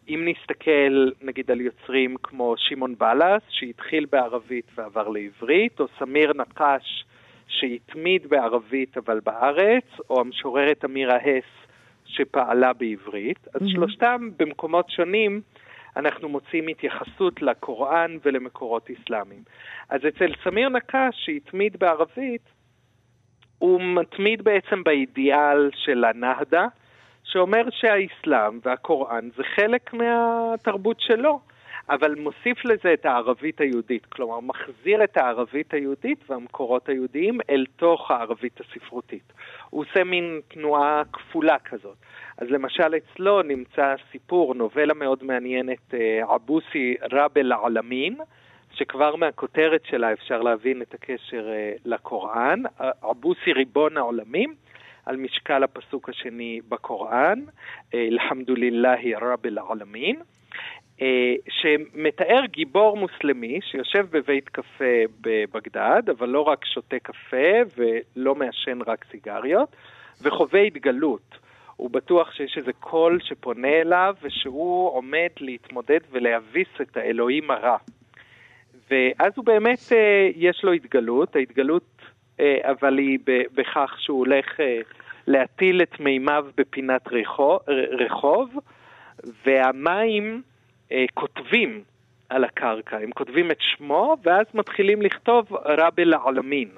אם נסתכל נגיד על יוצרים כמו שמעון בלס, שהתחיל בערבית ועבר לעברית, או סמיר נקש, שהתמיד בערבית אבל בארץ, או המשוררת אמירה הס, שפעלה בעברית, אז mm-hmm. שלושתם במקומות שונים אנחנו מוצאים התייחסות לקוראן ולמקורות אסלאמיים. אז אצל סמיר נקש, שהתמיד בערבית, הוא מתמיד בעצם באידיאל של הנהדה, שאומר שהאסלאם והקוראן זה חלק מהתרבות שלו. אבל מוסיף לזה את הערבית היהודית, כלומר מחזיר את הערבית היהודית והמקורות היהודיים אל תוך הערבית הספרותית. הוא עושה מין תנועה כפולה כזאת. אז למשל אצלו נמצא סיפור, נובלה מאוד מעניינת, אה, עבוסי רב אל העלמין, שכבר מהכותרת שלה אפשר להבין את הקשר אה, לקוראן, עבוסי ריבון העולמים. על משקל הפסוק השני בקוראן, אלחמדולילהי רב אל העלמין. אה, שמתאר גיבור מוסלמי שיושב בבית קפה בבגדד, אבל לא רק שותה קפה ולא מעשן רק סיגריות, וחווה התגלות. הוא בטוח שיש איזה קול שפונה אליו ושהוא עומד להתמודד ולהביס את האלוהים הרע. ואז הוא באמת, אה, יש לו התגלות, ההתגלות אה, אבל היא בכך שהוא הולך להטיל את מימיו בפינת רחוב, והמים אה, כותבים על הקרקע, הם כותבים את שמו ואז מתחילים לכתוב רב אל העלמין.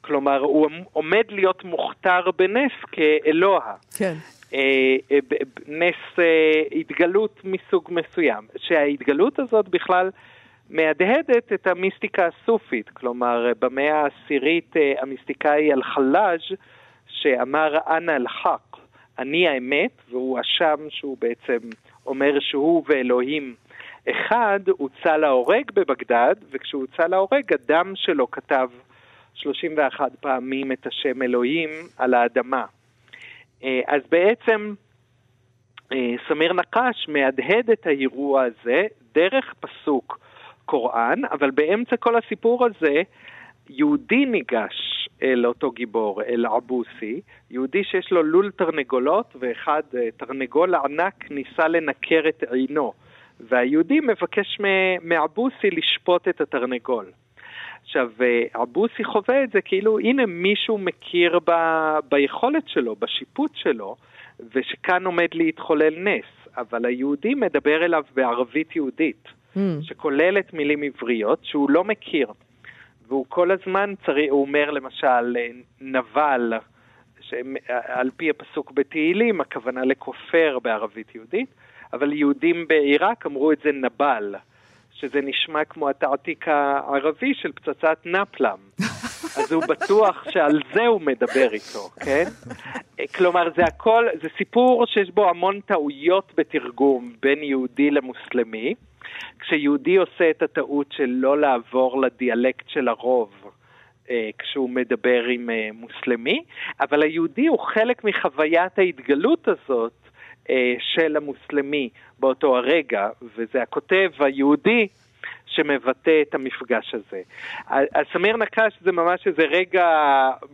כלומר, הוא עומד להיות מוכתר בנס כאלוה. כן. אה, אה, נס התגלות מסוג מסוים. שההתגלות הזאת בכלל מהדהדת את המיסטיקה הסופית. כלומר, במאה העשירית המיסטיקאי אל-חלאג' שאמר אנא אל-חק, אני האמת, והוא אשם שהוא בעצם אומר שהוא ואלוהים אחד, הוצא להורג בבגדד, וכשהוא הוצא להורג, הדם שלו כתב 31 פעמים את השם אלוהים על האדמה. אה, אז בעצם אה, סמיר נקש מהדהד את האירוע הזה דרך פסוק קוראן, אבל באמצע כל הסיפור הזה יהודי ניגש אל אותו גיבור, אל עבוסי, יהודי שיש לו לול תרנגולות, ואחד, אה, תרנגול ענק, ניסה לנקר את עינו, והיהודי מבקש מעבוסי לשפוט את התרנגול. עכשיו, עבוסי אה, חווה את זה כאילו, הנה מישהו מכיר ב, ביכולת שלו, בשיפוט שלו, ושכאן עומד להתחולל נס, אבל היהודי מדבר אליו בערבית יהודית, mm. שכוללת מילים עבריות שהוא לא מכיר. והוא כל הזמן צריך, הוא אומר למשל, נבל, שעל פי הפסוק בתהילים, הכוונה לכופר בערבית יהודית, אבל יהודים בעיראק אמרו את זה נבל, שזה נשמע כמו התעתיק הערבי של פצצת נפלם. אז הוא בטוח שעל זה הוא מדבר איתו, כן? כלומר, זה הכל, זה סיפור שיש בו המון טעויות בתרגום בין יהודי למוסלמי. כשיהודי עושה את הטעות של לא לעבור לדיאלקט של הרוב אה, כשהוא מדבר עם אה, מוסלמי, אבל היהודי הוא חלק מחוויית ההתגלות הזאת אה, של המוסלמי באותו הרגע, וזה הכותב היהודי שמבטא את המפגש הזה. אז סמיר נקש זה ממש איזה רגע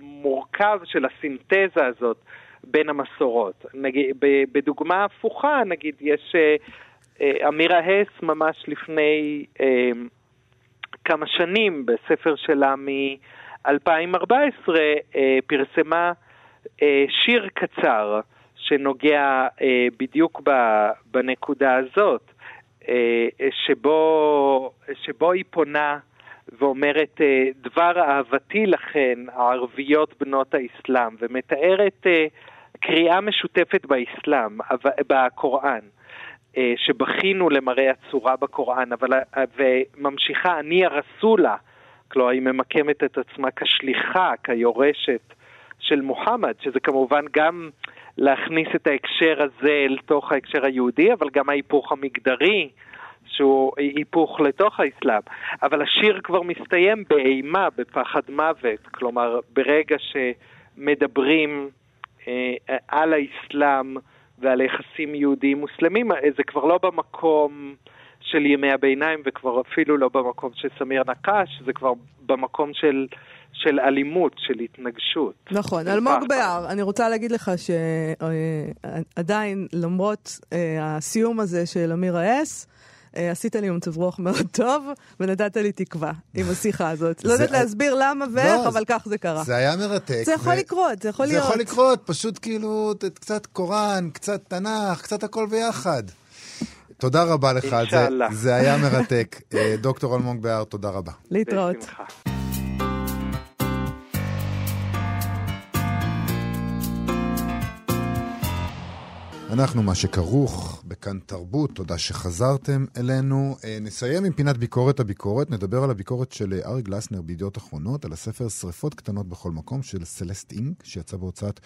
מורכב של הסינתזה הזאת בין המסורות. נגיד, בדוגמה הפוכה, נגיד, יש אה, אמירה הס ממש לפני אה, כמה שנים בספר שלה מ-2014 אה, פרסמה אה, שיר קצר שנוגע אה, בדיוק בנקודה הזאת, אה, שבו, שבו היא פונה ואומרת אה, דבר אהבתי לכן הערביות בנות האסלאם ומתארת אה, קריאה משותפת באסלאם, בקוראן. אה, שבכינו למראה הצורה בקוראן, אבל, אה, וממשיכה, אני הרסולה, כלומר היא ממקמת את עצמה כשליחה, כיורשת של מוחמד, שזה כמובן גם להכניס את ההקשר הזה אל תוך ההקשר היהודי, אבל גם ההיפוך המגדרי, שהוא היפוך לתוך האסלאם. אבל השיר כבר מסתיים באימה, בפחד מוות, כלומר ברגע שמדברים אה, על האסלאם, ועל יחסים יהודיים מוסלמים, זה כבר לא במקום של ימי הביניים וכבר אפילו לא במקום של סמיר נקש, זה כבר במקום של, של אלימות, של התנגשות. נכון, אלמוג בהר, אני רוצה להגיד לך שעדיין, למרות אה, הסיום הזה של אמיר האס, אה, עשית לי מצב רוח מאוד טוב, ונתת לי תקווה עם השיחה הזאת. לא יודעת להסביר למה ואיך, לא, אבל כך זה קרה. זה היה מרתק. זה יכול לקרות, זה יכול להיות. זה יכול לקרות, פשוט כאילו, קצת קוראן, קצת תנ"ך, קצת הכל ביחד. תודה רבה לך על זה, זה היה מרתק. אה, דוקטור אלמוג בהר, תודה רבה. להתראות. אנחנו מה שכרוך בכאן תרבות, תודה שחזרתם אלינו. אה, נסיים עם פינת ביקורת הביקורת, נדבר על הביקורת של אה, ארי גלסנר בידיעות אחרונות, על הספר שריפות קטנות בכל מקום של סלסט אינק, שיצא בהוצאת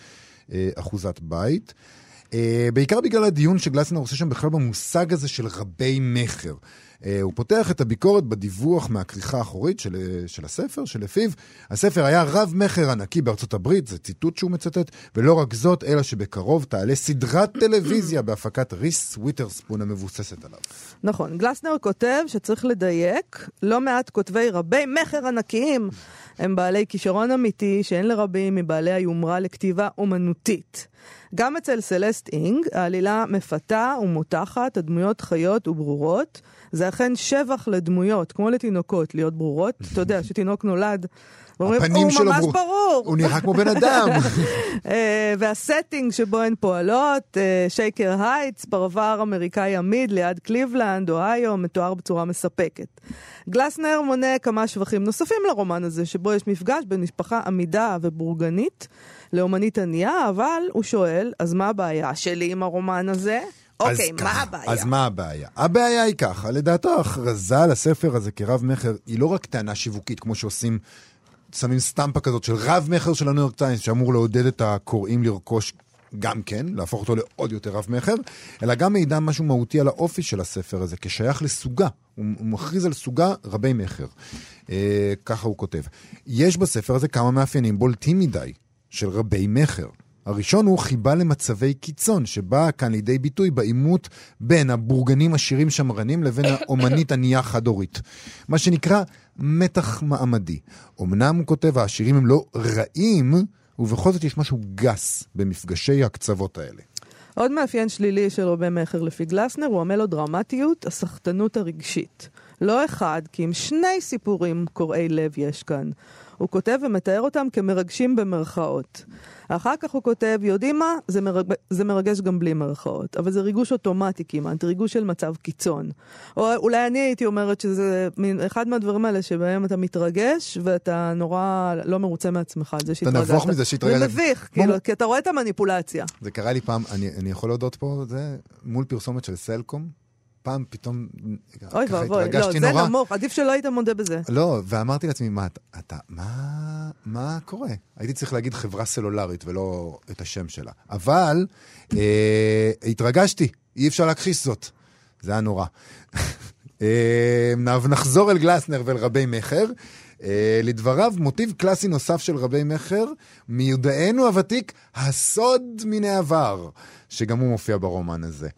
אה, אחוזת בית. בעיקר בגלל הדיון שגלסנר עושה שם בכלל במושג הזה של רבי מכר. אה, הוא פותח את הביקורת בדיווח מהכריכה האחורית של, אה, של הספר, שלפיו הספר היה רב-מכר ענקי בארצות הברית, זה ציטוט שהוא מצטט, ולא רק זאת, אלא שבקרוב תעלה סדרת טלוויזיה בהפקת ריס וויטרספון המבוססת עליו. נכון, גלסנר כותב שצריך לדייק, לא מעט כותבי רבי מכר ענקיים הם בעלי כישרון אמיתי שאין לרבים מבעלי היומרה לכתיבה אומנותית. גם אצל סלסט אינג, העלילה מפתה ומותחת, הדמויות חיות וברורות. זה אכן שבח לדמויות, כמו לתינוקות, להיות ברורות. אתה יודע, שתינוק נולד, שלו הוא ממש ברור. הוא נראה כמו בן אדם. אה, וה setting שבו הן פועלות, שייקר הייטס, פרבר אמריקאי אמיד ליד קליבלנד, אוהיו, מתואר בצורה מספקת. גלסנר מונה כמה שבחים נוספים לרומן הזה, שבו יש מפגש בין משפחה עמידה ובורגנית לאומנית ענייה, אבל הוא שואל, אז מה הבעיה שלי עם הרומן הזה? אוקיי, מה הבעיה? אז מה הבעיה? הבעיה היא ככה, לדעתו ההכרזה על הספר הזה כרב-מכר היא לא רק טענה שיווקית, כמו שעושים, שמים סטמפה כזאת של רב-מכר של הניו יורק טיימס, שאמור לעודד את הקוראים לרכוש גם כן, להפוך אותו לעוד יותר רב-מכר, אלא גם מעידה משהו מהותי על האופי של הספר הזה, כשייך לסוגה. הוא, הוא מכריז על סוגה רבי-מכר. אה, ככה הוא כותב. יש בספר הזה כמה מאפיינים בולטים מדי של רבי-מכר. הראשון הוא חיבה למצבי קיצון, שבאה כאן לידי ביטוי בעימות בין הבורגנים עשירים שמרנים לבין האומנית ענייה חד-הורית. מה שנקרא מתח מעמדי. אמנם, הוא כותב, העשירים הם לא רעים, ובכל זאת יש משהו גס במפגשי הקצוות האלה. עוד מאפיין שלילי של רבי מכר לפי גלסנר הוא המלודרמטיות, הסחטנות הרגשית. לא אחד, כי אם שני סיפורים קורעי לב יש כאן. הוא כותב ומתאר אותם כמרגשים במרכאות. אחר כך הוא כותב, יודעים מה? זה, מרג... זה מרגש גם בלי מרכאות, אבל זה ריגוש אוטומטי כמעט, ריגוש של מצב קיצון. או אולי אני הייתי אומרת שזה מין אחד מהדברים האלה שבהם אתה מתרגש ואתה נורא לא מרוצה מעצמך על זה שהתרגשת. אתה נבוך מזה שהתרגשת. זה מביך, כאילו, כי אתה רואה את המניפולציה. זה קרה לי פעם, אני, אני יכול להודות פה, זה מול פרסומת של סלקום. פעם פתאום אוי ואבוי, לא, זה נורא. נמוך, עדיף שלא היית מודה בזה. לא, ואמרתי לעצמי, מה, אתה, מה, מה קורה? הייתי צריך להגיד חברה סלולרית ולא את השם שלה. אבל אה, התרגשתי, אי אפשר להכחיש זאת. זה היה נורא. אה, נחזור אל גלסנר ואל רבי מכר. אה, לדבריו, מוטיב קלאסי נוסף של רבי מכר, מיודענו הוותיק, הסוד מן העבר, שגם הוא מופיע ברומן הזה.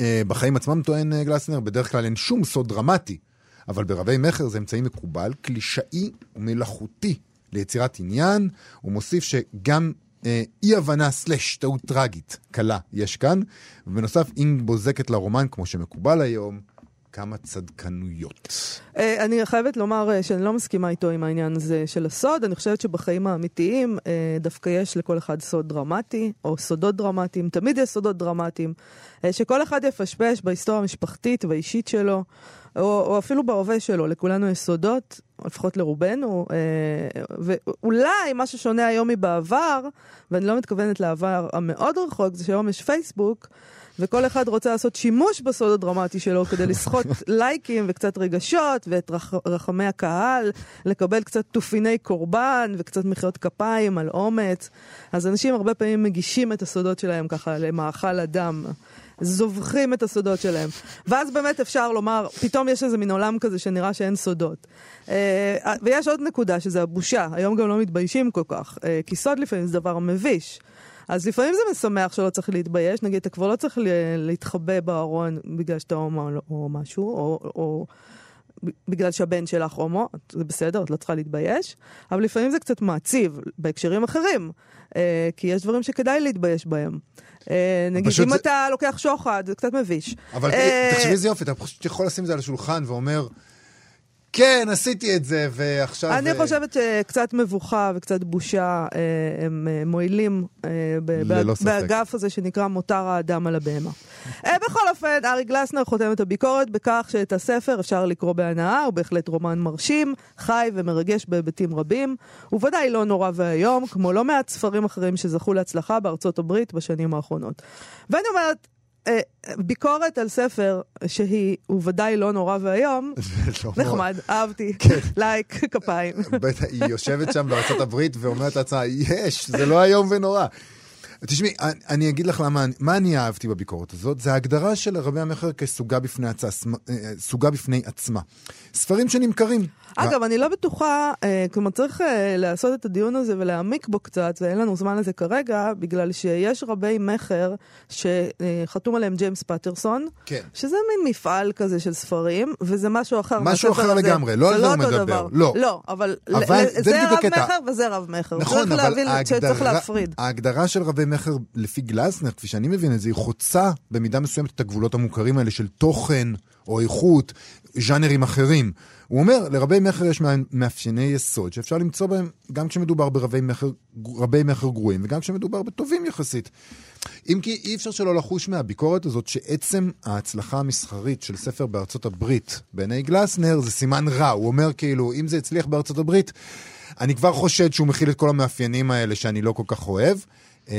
אה, בחיים עצמם טוען אה, גלסנר, בדרך כלל אין שום סוד דרמטי, אבל ברבי מכר זה אמצעי מקובל, קלישאי ומלאכותי ליצירת עניין. הוא מוסיף שגם אה, אי-הבנה סלש טעות טראגית קלה יש כאן, ובנוסף אינג בוזקת לרומן כמו שמקובל היום. כמה צדקנויות. אה, אני חייבת לומר אה, שאני לא מסכימה איתו עם העניין הזה של הסוד. אני חושבת שבחיים האמיתיים אה, דווקא יש לכל אחד סוד דרמטי, או סודות דרמטיים. תמיד יש סודות דרמטיים. שכל אחד יפשפש בהיסטוריה המשפחתית והאישית שלו, או, או אפילו בהווה שלו. לכולנו יש סודות, לפחות לרובנו, ואולי מה ששונה היום מבעבר, ואני לא מתכוונת לעבר המאוד רחוק, זה שהיום יש פייסבוק. וכל אחד רוצה לעשות שימוש בסוד הדרמטי שלו כדי לסחוט לייקים וקצת רגשות ואת רח, רחמי הקהל, לקבל קצת תופיני קורבן וקצת מחיאות כפיים על אומץ. אז אנשים הרבה פעמים מגישים את הסודות שלהם ככה למאכל אדם. זובחים את הסודות שלהם. ואז באמת אפשר לומר, פתאום יש איזה מין עולם כזה שנראה שאין סודות. אה, ויש עוד נקודה, שזה הבושה. היום גם לא מתביישים כל כך, אה, כי סוד לפעמים זה דבר מביש. אז לפעמים זה משמח שלא צריך להתבייש, נגיד, אתה כבר לא צריך להתחבא בארון בגלל שאתה הומו או משהו, או, או בגלל שהבן שלך הומו, זה בסדר, את לא צריכה להתבייש, אבל לפעמים זה קצת מעציב בהקשרים אחרים, אה, כי יש דברים שכדאי להתבייש בהם. אה, נגיד, אם זה... אתה לוקח שוחד, זה קצת מביש. אבל אה... תחשבי איזה יופי, אתה פשוט יכול לשים את זה על השולחן ואומר... כן, עשיתי את זה, ועכשיו... אני אה, חושבת שקצת מבוכה וקצת בושה אה, הם אה, מועילים באגף הזה שנקרא מותר האדם על הבהמה. בכל אופן, ארי גלסנר חותם את הביקורת בכך שאת הספר אפשר לקרוא בהנאה, הוא בהחלט רומן מרשים, חי ומרגש בהיבטים רבים. הוא ודאי לא נורא ואיום, כמו לא מעט ספרים אחרים שזכו להצלחה בארצות הברית בשנים האחרונות. ואני אומרת, ביקורת על ספר שהיא, הוא ודאי לא נורא ואיום, לא נחמד, אהבתי, כן. לייק, כפיים. היא יושבת שם בארצות הברית ואומרת לעצמה, יש, זה לא איום ונורא. תשמעי, אני אגיד לך למה, מה אני אהבתי בביקורת הזאת, זה ההגדרה של רבי המכר כסוגה בפני, עצ... אה, בפני עצמה. ספרים שנמכרים. אגב, אני לא בטוחה, אה, כלומר צריך אה, לעשות את הדיון הזה ולהעמיק בו קצת, ואין לנו זמן לזה כרגע, בגלל שיש רבי מכר שחתום עליהם ג'יימס פטרסון, כן. שזה מין מפעל כזה של ספרים, וזה משהו אחר. משהו אחר לגמרי, לא על זה הוא מדבר. לא. לא, אבל, אבל זה רב מכר וזה רב מכר. נכון, אבל ההגדרה. ההגדרה של רבי מכר, לפי גלסנר, כפי שאני מבין את זה, היא חוצה במידה מסוימת את הגבולות המוכרים האלה של תוכן או איכות, ז'אנרים אחרים. הוא אומר, לרבי מכר יש מאפייני יסוד שאפשר למצוא בהם גם כשמדובר ברבי מכר, מכר גרועים וגם כשמדובר בטובים יחסית. אם כי אי אפשר שלא לחוש מהביקורת הזאת שעצם ההצלחה המסחרית של ספר בארצות הברית בעיני גלסנר זה סימן רע. הוא אומר כאילו, אם זה הצליח בארצות הברית, אני כבר חושד שהוא מכיל את כל המאפיינים האלה שאני לא כל כך אוהב. אמ,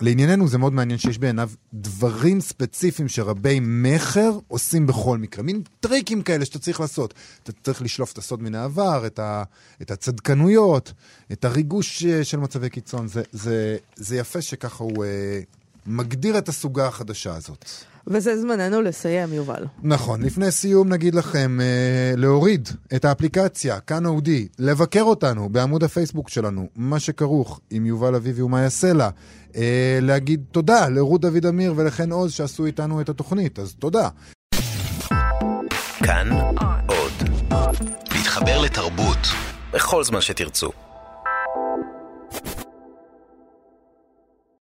לענייננו זה מאוד מעניין שיש בעיניו דברים ספציפיים שרבי מכר עושים בכל מקרה. מין טריקים כאלה שאתה צריך לעשות. אתה צריך לשלוף את הסוד מן העבר, את, ה, את הצדקנויות, את הריגוש אה, של מצבי קיצון. זה, זה, זה יפה שככה הוא אה, מגדיר את הסוגה החדשה הזאת. וזה זמננו לסיים, יובל. נכון. לפני סיום נגיד לכם אה, להוריד את האפליקציה, כאן אודי, לבקר אותנו בעמוד הפייסבוק שלנו, מה שכרוך עם יובל אביבי ומה יעשה לה. אה, להגיד תודה לרות דוד אמיר ולחן עוז שעשו איתנו את התוכנית, אז תודה. כאן עוד. להתחבר לתרבות בכל זמן שתרצו.